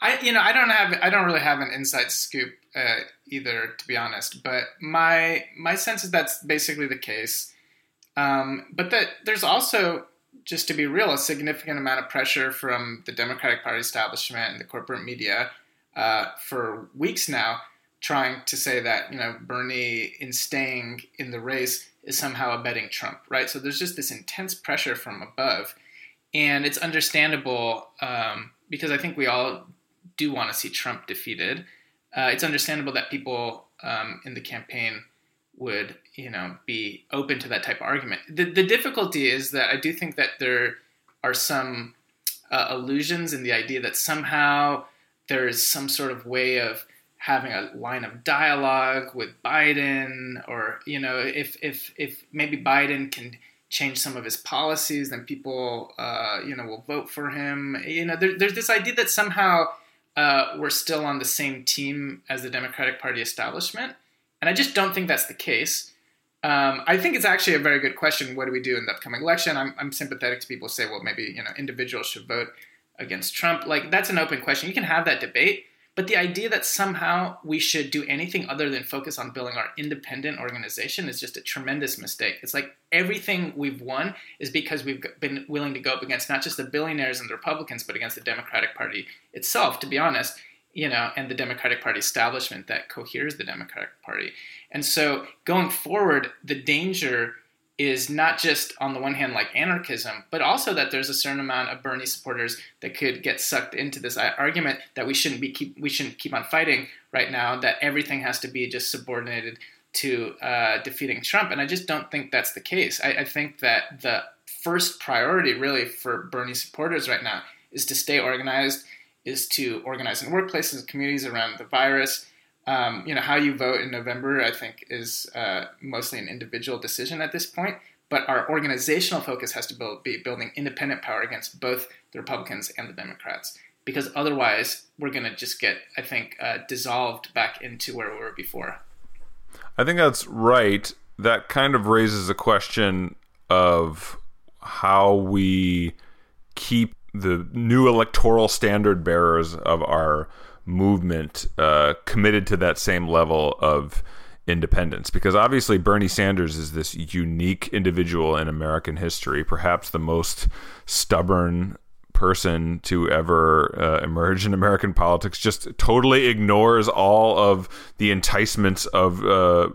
I you know I don't have I don't really have an inside scoop uh, either to be honest, but my my sense is that's basically the case. Um, but that there's also just to be real a significant amount of pressure from the Democratic Party establishment and the corporate media uh, for weeks now, trying to say that you know Bernie in staying in the race is somehow abetting Trump, right? So there's just this intense pressure from above, and it's understandable um, because I think we all do want to see Trump defeated, uh, it's understandable that people um, in the campaign would, you know, be open to that type of argument. The, the difficulty is that I do think that there are some uh, illusions in the idea that somehow there is some sort of way of having a line of dialogue with Biden, or you know, if if if maybe Biden can change some of his policies, then people, uh, you know, will vote for him. You know, there, there's this idea that somehow uh, we're still on the same team as the Democratic Party establishment. And I just don't think that's the case. Um, I think it's actually a very good question. What do we do in the upcoming election? I'm, I'm sympathetic to people who say, well, maybe you know individuals should vote against Trump. Like that's an open question. You can have that debate, but the idea that somehow we should do anything other than focus on building our independent organization is just a tremendous mistake. It's like everything we've won is because we've been willing to go up against not just the billionaires and the Republicans, but against the Democratic Party itself, to be honest, you know, and the Democratic Party establishment that coheres the Democratic Party. And so going forward, the danger is not just on the one hand like anarchism, but also that there's a certain amount of Bernie supporters that could get sucked into this argument that we shouldn't be keep we shouldn't keep on fighting right now. That everything has to be just subordinated to uh, defeating Trump, and I just don't think that's the case. I, I think that the first priority really for Bernie supporters right now is to stay organized, is to organize in workplaces and communities around the virus um, you know, how you vote in November, I think, is uh, mostly an individual decision at this point. But our organizational focus has to build, be building independent power against both the Republicans and the Democrats, because otherwise we're going to just get, I think, uh, dissolved back into where we were before. I think that's right. That kind of raises a question of how we keep the new electoral standard bearers of our movement uh, committed to that same level of independence. Because obviously Bernie Sanders is this unique individual in American history, perhaps the most stubborn person to ever uh, emerge in American politics. Just totally ignores all of the enticements of, uh,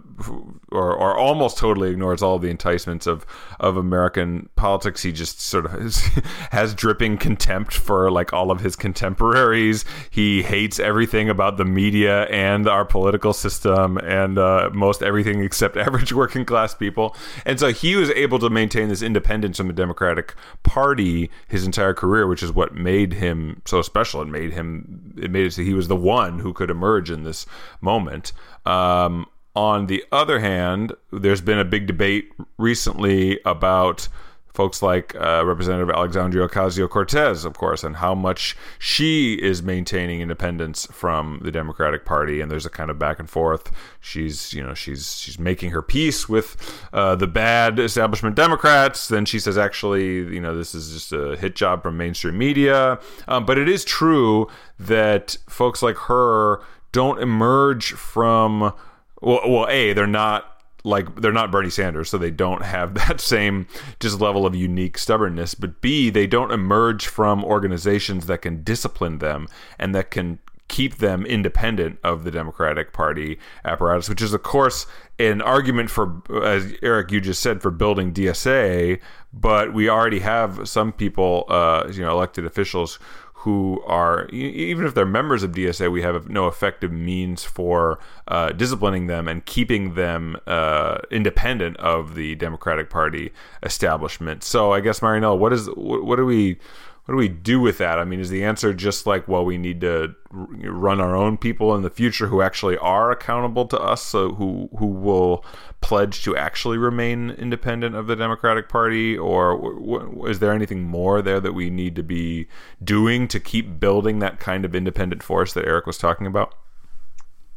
or, or almost totally ignores all of the enticements of of American politics. He just sort of has, *laughs* has dripping contempt for like all of his contemporaries. He hates everything about the media and our political system and uh, most everything except *laughs* average working class people. And so he was able to maintain this independence from the Democratic Party his entire career, which is what made him so special. It made him, it made it so he was the one who could emerge in this moment. Um, on the other hand, there's been a big debate recently about folks like uh, Representative Alexandria Ocasio Cortez, of course, and how much she is maintaining independence from the Democratic Party. And there's a kind of back and forth. She's, you know, she's she's making her peace with uh, the bad establishment Democrats. Then she says, actually, you know, this is just a hit job from mainstream media. Um, but it is true that folks like her don't emerge from well, well, a they're not like they're not Bernie Sanders, so they don't have *laughs* that same just level of unique stubbornness. But B, they don't emerge from organizations that can discipline them and that can keep them independent of the Democratic Party apparatus, which is, of course, an argument for, as Eric, you just said, for building DSA. But we already have some people, uh, you know, elected officials who are even if they're members of DSA, we have no effective means for uh, disciplining them and keeping them uh, independent of the Democratic Party establishment. So I guess Marianela, what is what do we what do we do with that? I mean, is the answer just like, well, we need to run our own people in the future who actually are accountable to us, so who who will pledge to actually remain independent of the Democratic Party, or w- is there anything more there that we need to be doing to keep building that kind of independent force that Eric was talking about?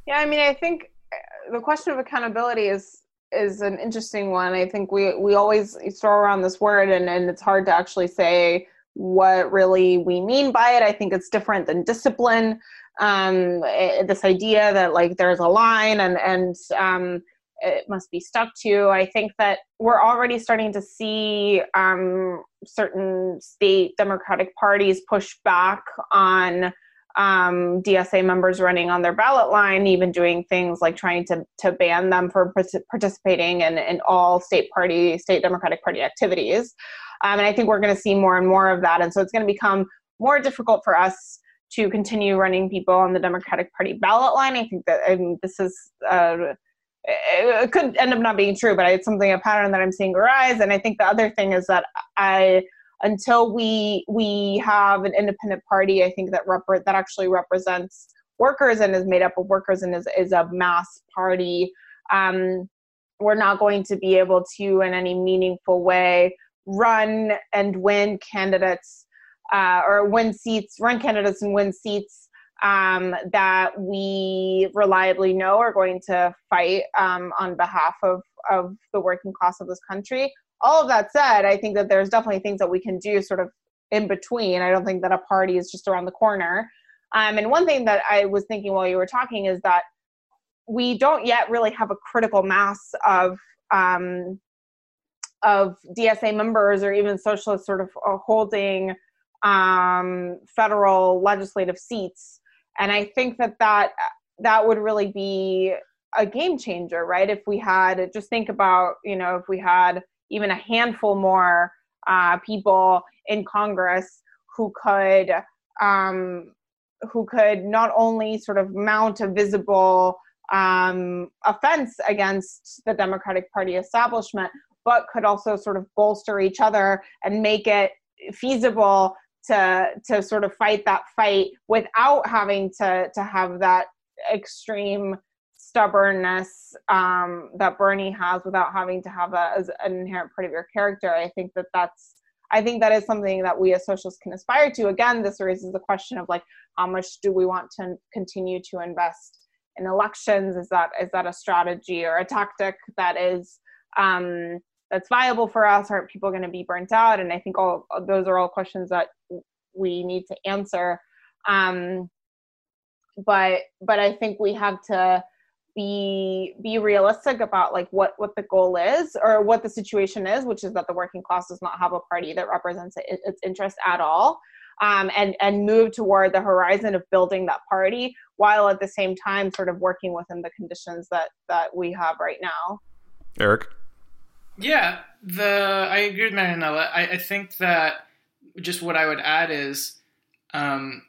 Yeah, I mean, I think uh, the question of accountability is is an interesting one. I think we we always throw around this word, and and it's hard to actually say what really we mean by it. I think it's different than discipline. Um, it, this idea that like there's a line and and um, it must be stuck to. I think that we're already starting to see um, certain state Democratic parties push back on um, DSA members running on their ballot line, even doing things like trying to, to ban them from participating in, in all state party, state Democratic Party activities. Um, and I think we're going to see more and more of that. And so it's going to become more difficult for us to continue running people on the Democratic Party ballot line. I think that I mean, this is. Uh, it could end up not being true, but it's something a pattern that I'm seeing arise. And I think the other thing is that I, until we we have an independent party, I think that rep- that actually represents workers and is made up of workers and is is a mass party. Um, we're not going to be able to, in any meaningful way, run and win candidates uh, or win seats, run candidates and win seats um, that we reliably know are going to fight um, on behalf of, of the working class of this country. All of that said, I think that there's definitely things that we can do sort of in between. I don't think that a party is just around the corner. Um, and one thing that I was thinking while you were talking is that we don't yet really have a critical mass of um, of DSA members or even socialists sort of uh, holding um, federal legislative seats. And I think that, that that would really be a game changer, right? If we had, just think about, you know, if we had even a handful more uh, people in Congress who could um, who could not only sort of mount a visible um, offense against the Democratic Party establishment, but could also sort of bolster each other and make it feasible to to sort of fight that fight without having to to have that extreme stubbornness um, that Bernie has without having to have that as an inherent part of your character. I think that that's I think that is something that we as socialists can aspire to. Again, this raises the question of like how much do we want to continue to invest in elections? Is that is that a strategy or a tactic that is um, that's viable for us? Aren't people going to be burnt out? And I think all those are all questions that we need to answer. Um, but but I think we have to be be realistic about like what what the goal is or what the situation is, which is that the working class does not have a party that represents it, its interest at all. um, and and move toward the horizon of building that party while at the same time sort of working within the conditions that that we have right now. Eric. Yeah, the I agree with Marianela. I, I think that just what I would add is um,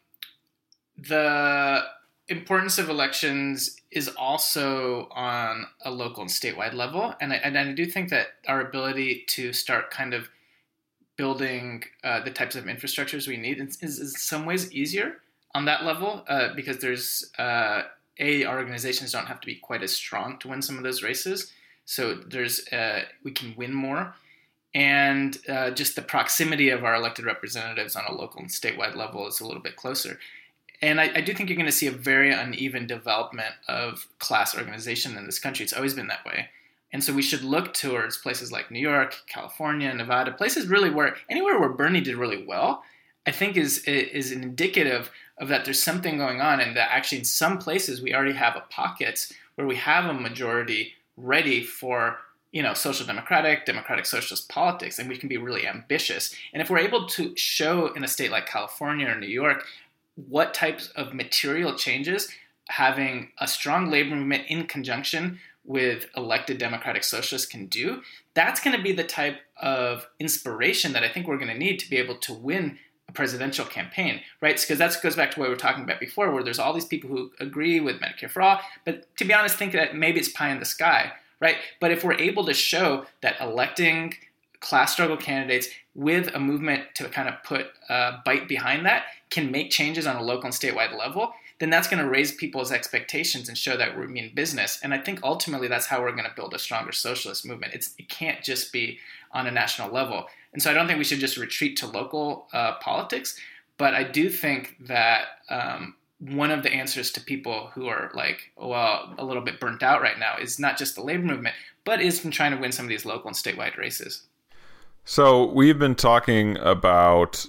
the importance of elections is also on a local and statewide level, and I, and I do think that our ability to start kind of building uh, the types of infrastructures we need is, in some ways easier on that level uh, because there's uh, a our organizations don't have to be quite as strong to win some of those races, so there's uh, we can win more. And uh, just the proximity of our elected representatives on a local and statewide level is a little bit closer and I, I, do think you're going to see a very uneven development of class organization in this country. It's always been that way. And so we should look towards places like New York, California, Nevada, places really where anywhere where Bernie did really well, I think is is indicative of that there's something going on and that actually in some places we already have a pockets where we have a majority ready for you know social democratic democratic socialist politics and we can be really ambitious and if we're able to show in a state like california or new york what types of material changes having a strong labor movement in conjunction with elected democratic socialists can do, that's going to be the type of inspiration that I think we're going to need to be able to win a presidential campaign, right? Because that goes back to what we were talking about before, where there's all these people who agree with Medicare for all, but to be honest, think that maybe it's pie in the sky, right? But if we're able to show that electing class struggle candidates with a movement to kind of put a bite behind that can make changes on a local and statewide level, then that's going to raise people's expectations and show that we mean business. And I think ultimately that's how we're going to build a stronger socialist movement. It's, it can't just be on a national level. And so I don't think we should just retreat to local uh, politics, but I do think that um, one of the answers to people who are like, well, a little bit burnt out right now is not just the labor movement, but is from trying to win some of these local and statewide races. So we've been talking about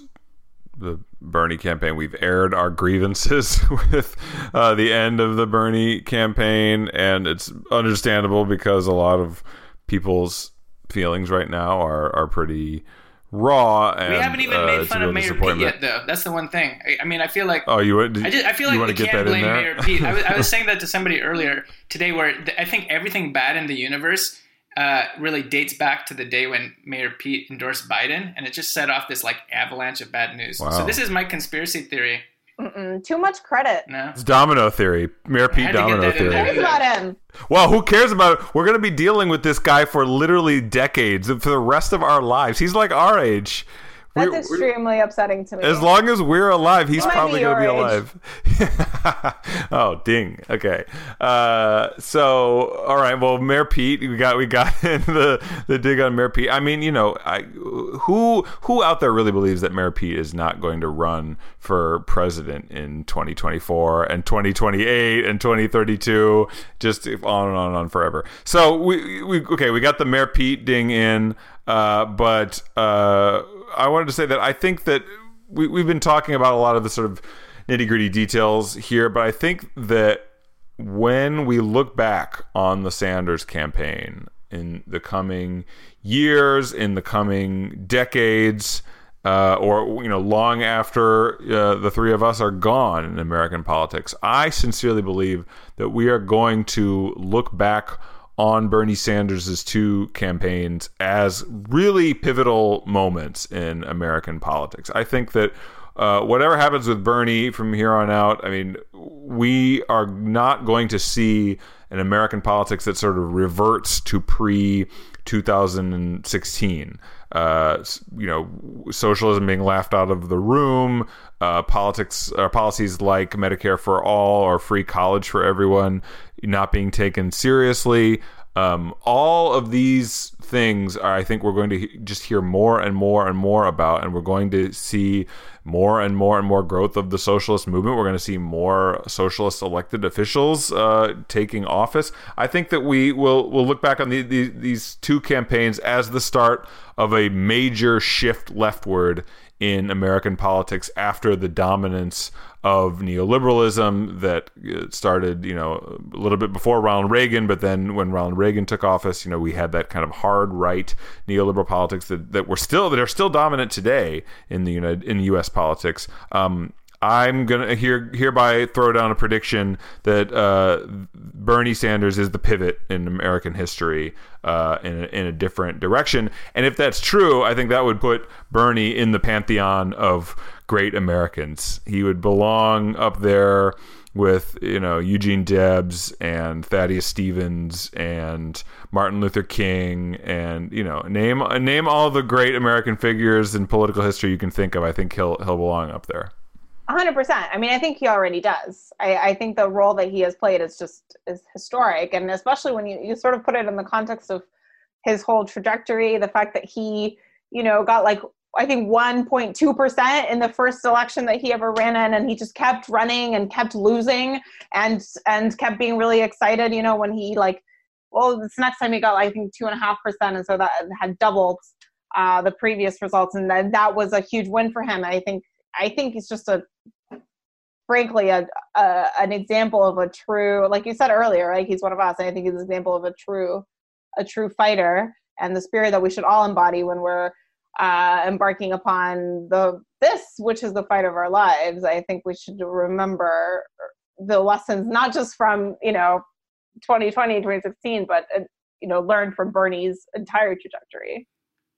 the Bernie campaign. We've aired our grievances *laughs* with uh, the end of the Bernie campaign, and it's understandable because a lot of people's feelings right now are are pretty raw. And, we haven't even uh, made fun of Mayor Pete yet, though. That's the one thing. I, I mean, I feel like oh, you would. I, just, I feel like we can't blame Mayor Pete. I was, I was *laughs* saying that to somebody earlier today, where I think everything bad in the universe uh, really dates back to the day when Mayor Pete endorsed Biden, and it just set off this like avalanche of bad news. Wow. So this is my conspiracy theory. Mm-mm, too much credit. No, it's domino theory. Mayor Pete domino theory. Who cares about him? Well, who cares about? It? We're going to be dealing with this guy for literally decades, for the rest of our lives. He's like our age. That's we're, extremely we're, upsetting to me. As long as we're alive, he's probably going to be alive. *laughs* oh, ding. Okay. Uh, so, all right. Well, Mayor Pete, we got we got *laughs* the the dig on Mayor Pete. I mean, you know, I, who who out there really believes that Mayor Pete is not going to run for president in 2024 and 2028 and 2032, just on and on and on forever. So we we okay, we got the Mayor Pete ding in, uh, but. Uh, I wanted to say that I think that we, we've been talking about a lot of the sort of nitty gritty details here, but I think that when we look back on the Sanders campaign in the coming years, in the coming decades, uh, or you know, long after uh, the three of us are gone in American politics, I sincerely believe that we are going to look back on Bernie Sanders' two campaigns as really pivotal moments in American politics. I think that uh, whatever happens with Bernie from here on out, I mean, we are not going to see an American politics that sort of reverts to pre 2016. Uh, you know, socialism being laughed out of the room, uh, politics uh, policies like Medicare for all or free college for everyone not being taken seriously. Um, all of these things are, I think we're going to just hear more and more and more about, and we're going to see more and more and more growth of the socialist movement. We're going to see more socialist elected officials uh, taking office. I think that we will will look back on the, the, these two campaigns as the start of a major shift leftward in American politics after the dominance of neoliberalism that uh, started, you know, a little bit before Ronald Reagan, but then when Ronald Reagan took office, you know, we had that kind of hard right neoliberal politics that, that were still that are still dominant today in the United in U.S. politics. Um, I'm gonna here hereby throw down a prediction that uh, Bernie Sanders is the pivot in American history uh, in, a, in a different direction. And if that's true, I think that would put Bernie in the pantheon of great Americans. He would belong up there with you know Eugene Debs and Thaddeus Stevens and Martin Luther King and you know name name all the great American figures in political history you can think of. I think he'll he'll belong up there. 100%. I mean, I think he already does. I, I, think the role that he has played is just is historic, and especially when you, you sort of put it in the context of his whole trajectory, the fact that he, you know, got like I think 1.2% in the first election that he ever ran in, and he just kept running and kept losing, and and kept being really excited. You know, when he like, well, this next time he got I think two and a half percent, and so that had doubled uh, the previous results, and then that was a huge win for him. I think I think he's just a frankly a, a, an example of a true like you said earlier right he's one of us and i think he's an example of a true a true fighter and the spirit that we should all embody when we're uh, embarking upon the this which is the fight of our lives. I think we should remember the lessons not just from you know 2020 2016 but uh, you know learn from bernie's entire trajectory.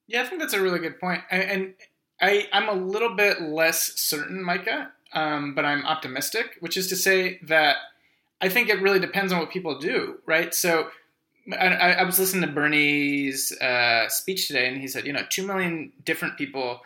Yeah i think that's a really good point. And, and I, I'm a little bit less certain, Micah, um, but I'm optimistic, which is to say that I think it really depends on what people do, right? So I, I was listening to Bernie's uh, speech today, and he said, you know, 2 million different people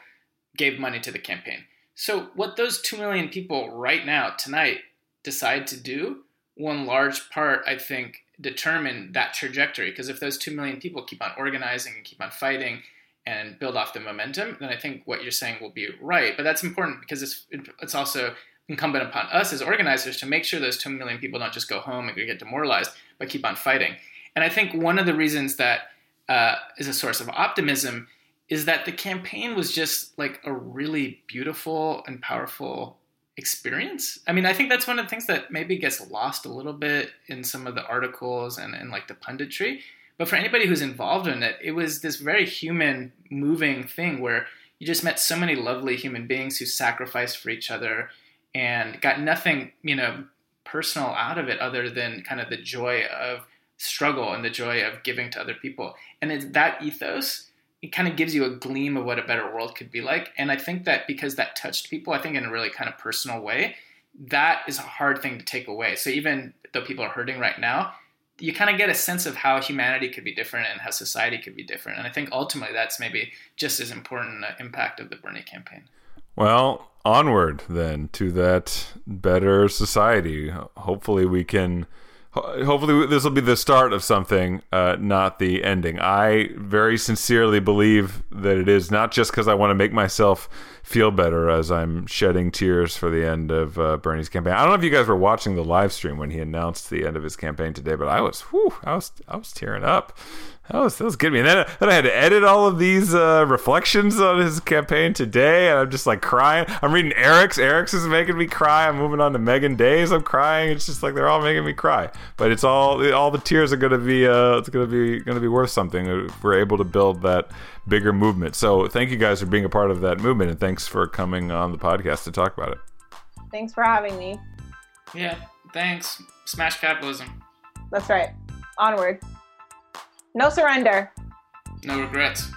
gave money to the campaign. So what those 2 million people right now, tonight, decide to do, one large part, I think, determine that trajectory. Because if those 2 million people keep on organizing and keep on fighting – and build off the momentum, then I think what you're saying will be right. But that's important because it's it's also incumbent upon us as organizers to make sure those 2 million people don't just go home and get demoralized, but keep on fighting. And I think one of the reasons that uh, is a source of optimism is that the campaign was just like a really beautiful and powerful experience. I mean, I think that's one of the things that maybe gets lost a little bit in some of the articles and, and like the punditry but for anybody who's involved in it, it was this very human, moving thing where you just met so many lovely human beings who sacrificed for each other and got nothing, you know, personal out of it other than kind of the joy of struggle and the joy of giving to other people. And it's that ethos it kind of gives you a gleam of what a better world could be like. And I think that because that touched people, I think in a really kind of personal way, that is a hard thing to take away. So even though people are hurting right now, you kind of get a sense of how humanity could be different and how society could be different. And I think ultimately that's maybe just as important an impact of the Bernie campaign. Well, onward then to that better society. Hopefully, we can hopefully this will be the start of something uh, not the ending i very sincerely believe that it is not just because i want to make myself feel better as i'm shedding tears for the end of uh, bernie's campaign i don't know if you guys were watching the live stream when he announced the end of his campaign today but i was whew, i was i was tearing up that was that was good. And then, then I had to edit all of these uh, reflections on his campaign today, and I'm just like crying. I'm reading Eric's. Eric's is making me cry. I'm moving on to Meagan Day's. I'm crying. It's just like they're all making me cry. But it's all all the tears are to be uh, it's to be to be worth something. We're able to build that bigger movement. So thank you guys for being a part of that movement, and thanks for coming on the podcast to talk about it. Thanks for having me. Yeah, thanks. Smash capitalism. That's right. Onward. No surrender. No regrets.